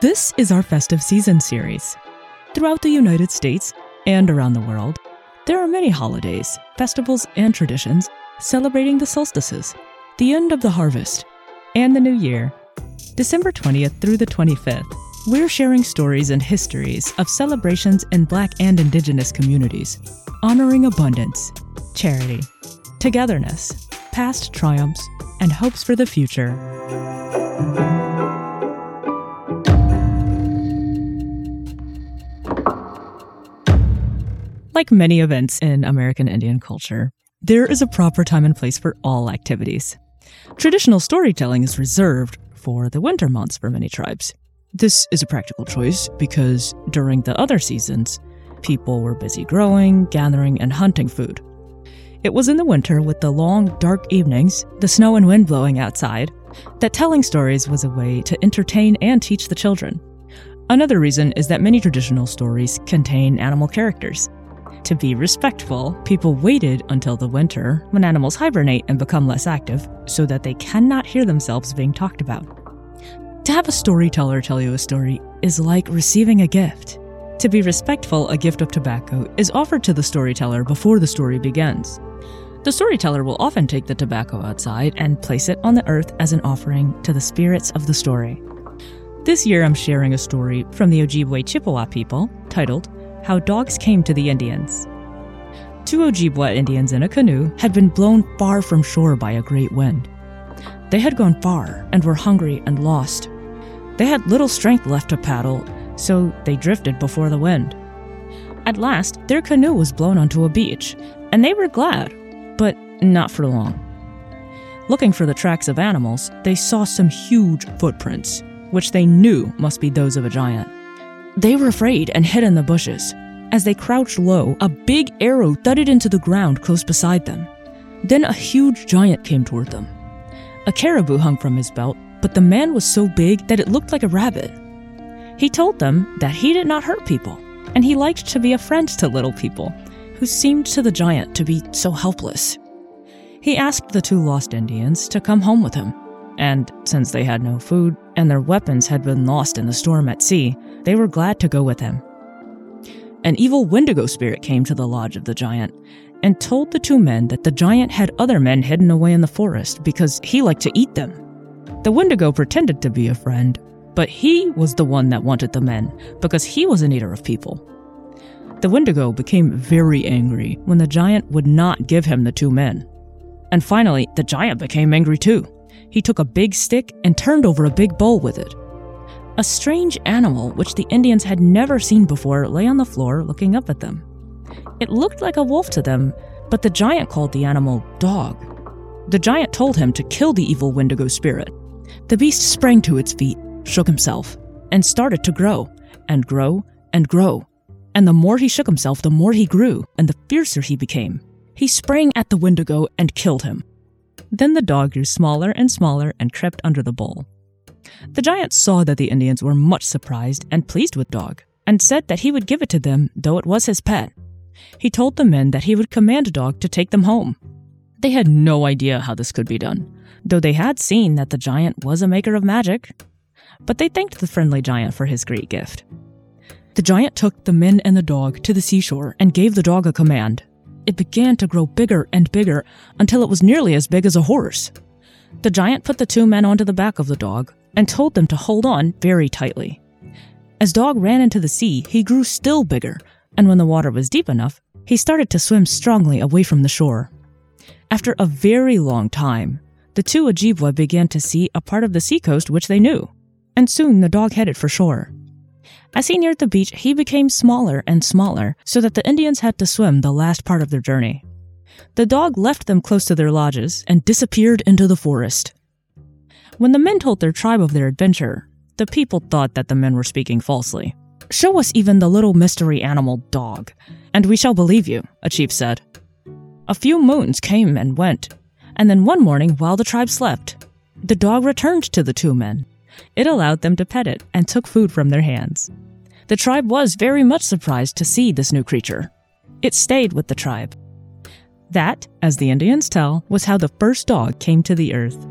This is our festive season series. Throughout the United States and around the world, there are many holidays, festivals, and traditions celebrating the solstices, the end of the harvest, and the new year. December 20th through the 25th, we're sharing stories and histories of celebrations in Black and Indigenous communities, honoring abundance, charity, togetherness, past triumphs, and hopes for the future. Like many events in American Indian culture, there is a proper time and place for all activities. Traditional storytelling is reserved for the winter months for many tribes. This is a practical choice because during the other seasons, people were busy growing, gathering, and hunting food. It was in the winter, with the long, dark evenings, the snow and wind blowing outside, that telling stories was a way to entertain and teach the children. Another reason is that many traditional stories contain animal characters. To be respectful, people waited until the winter, when animals hibernate and become less active, so that they cannot hear themselves being talked about. To have a storyteller tell you a story is like receiving a gift. To be respectful, a gift of tobacco is offered to the storyteller before the story begins. The storyteller will often take the tobacco outside and place it on the earth as an offering to the spirits of the story. This year, I'm sharing a story from the Ojibwe Chippewa people titled How Dogs Came to the Indians. Two Ojibwe Indians in a canoe had been blown far from shore by a great wind. They had gone far and were hungry and lost. They had little strength left to paddle, so they drifted before the wind. At last, their canoe was blown onto a beach, and they were glad but not for long. Looking for the tracks of animals, they saw some huge footprints, which they knew must be those of a giant. They were afraid and hid in the bushes. As they crouched low, a big arrow thudded into the ground close beside them. Then a huge giant came toward them. A caribou hung from his belt, but the man was so big that it looked like a rabbit. He told them that he did not hurt people, and he liked to be a friend to little people, who seemed to the giant to be so helpless. He asked the two lost Indians to come home with him, and since they had no food and their weapons had been lost in the storm at sea, they were glad to go with him. An evil Wendigo spirit came to the lodge of the giant and told the two men that the giant had other men hidden away in the forest because he liked to eat them. The Wendigo pretended to be a friend, but he was the one that wanted the men because he was an eater of people. The Wendigo became very angry when the giant would not give him the two men. And finally, the giant became angry too. He took a big stick and turned over a big bowl with it. A strange animal, which the Indians had never seen before, lay on the floor looking up at them. It looked like a wolf to them, but the giant called the animal dog. The giant told him to kill the evil Wendigo spirit. The beast sprang to its feet, shook himself, and started to grow, and grow, and grow. And the more he shook himself, the more he grew, and the fiercer he became. He sprang at the Wendigo and killed him. Then the dog grew smaller and smaller and crept under the bowl. The giant saw that the Indians were much surprised and pleased with Dog, and said that he would give it to them, though it was his pet. He told the men that he would command Dog to take them home. They had no idea how this could be done, though they had seen that the giant was a maker of magic. But they thanked the friendly giant for his great gift. The giant took the men and the dog to the seashore and gave the dog a command. It began to grow bigger and bigger until it was nearly as big as a horse. The giant put the two men onto the back of the dog and told them to hold on very tightly. As Dog ran into the sea, he grew still bigger, and when the water was deep enough, he started to swim strongly away from the shore. After a very long time, the two Ojibwa began to see a part of the seacoast which they knew, and soon the dog headed for shore. As he neared the beach, he became smaller and smaller, so that the Indians had to swim the last part of their journey. The dog left them close to their lodges and disappeared into the forest. When the men told their tribe of their adventure, the people thought that the men were speaking falsely. Show us even the little mystery animal dog, and we shall believe you, a chief said. A few moons came and went, and then one morning while the tribe slept, the dog returned to the two men. It allowed them to pet it and took food from their hands. The tribe was very much surprised to see this new creature. It stayed with the tribe. That, as the Indians tell, was how the first dog came to the earth.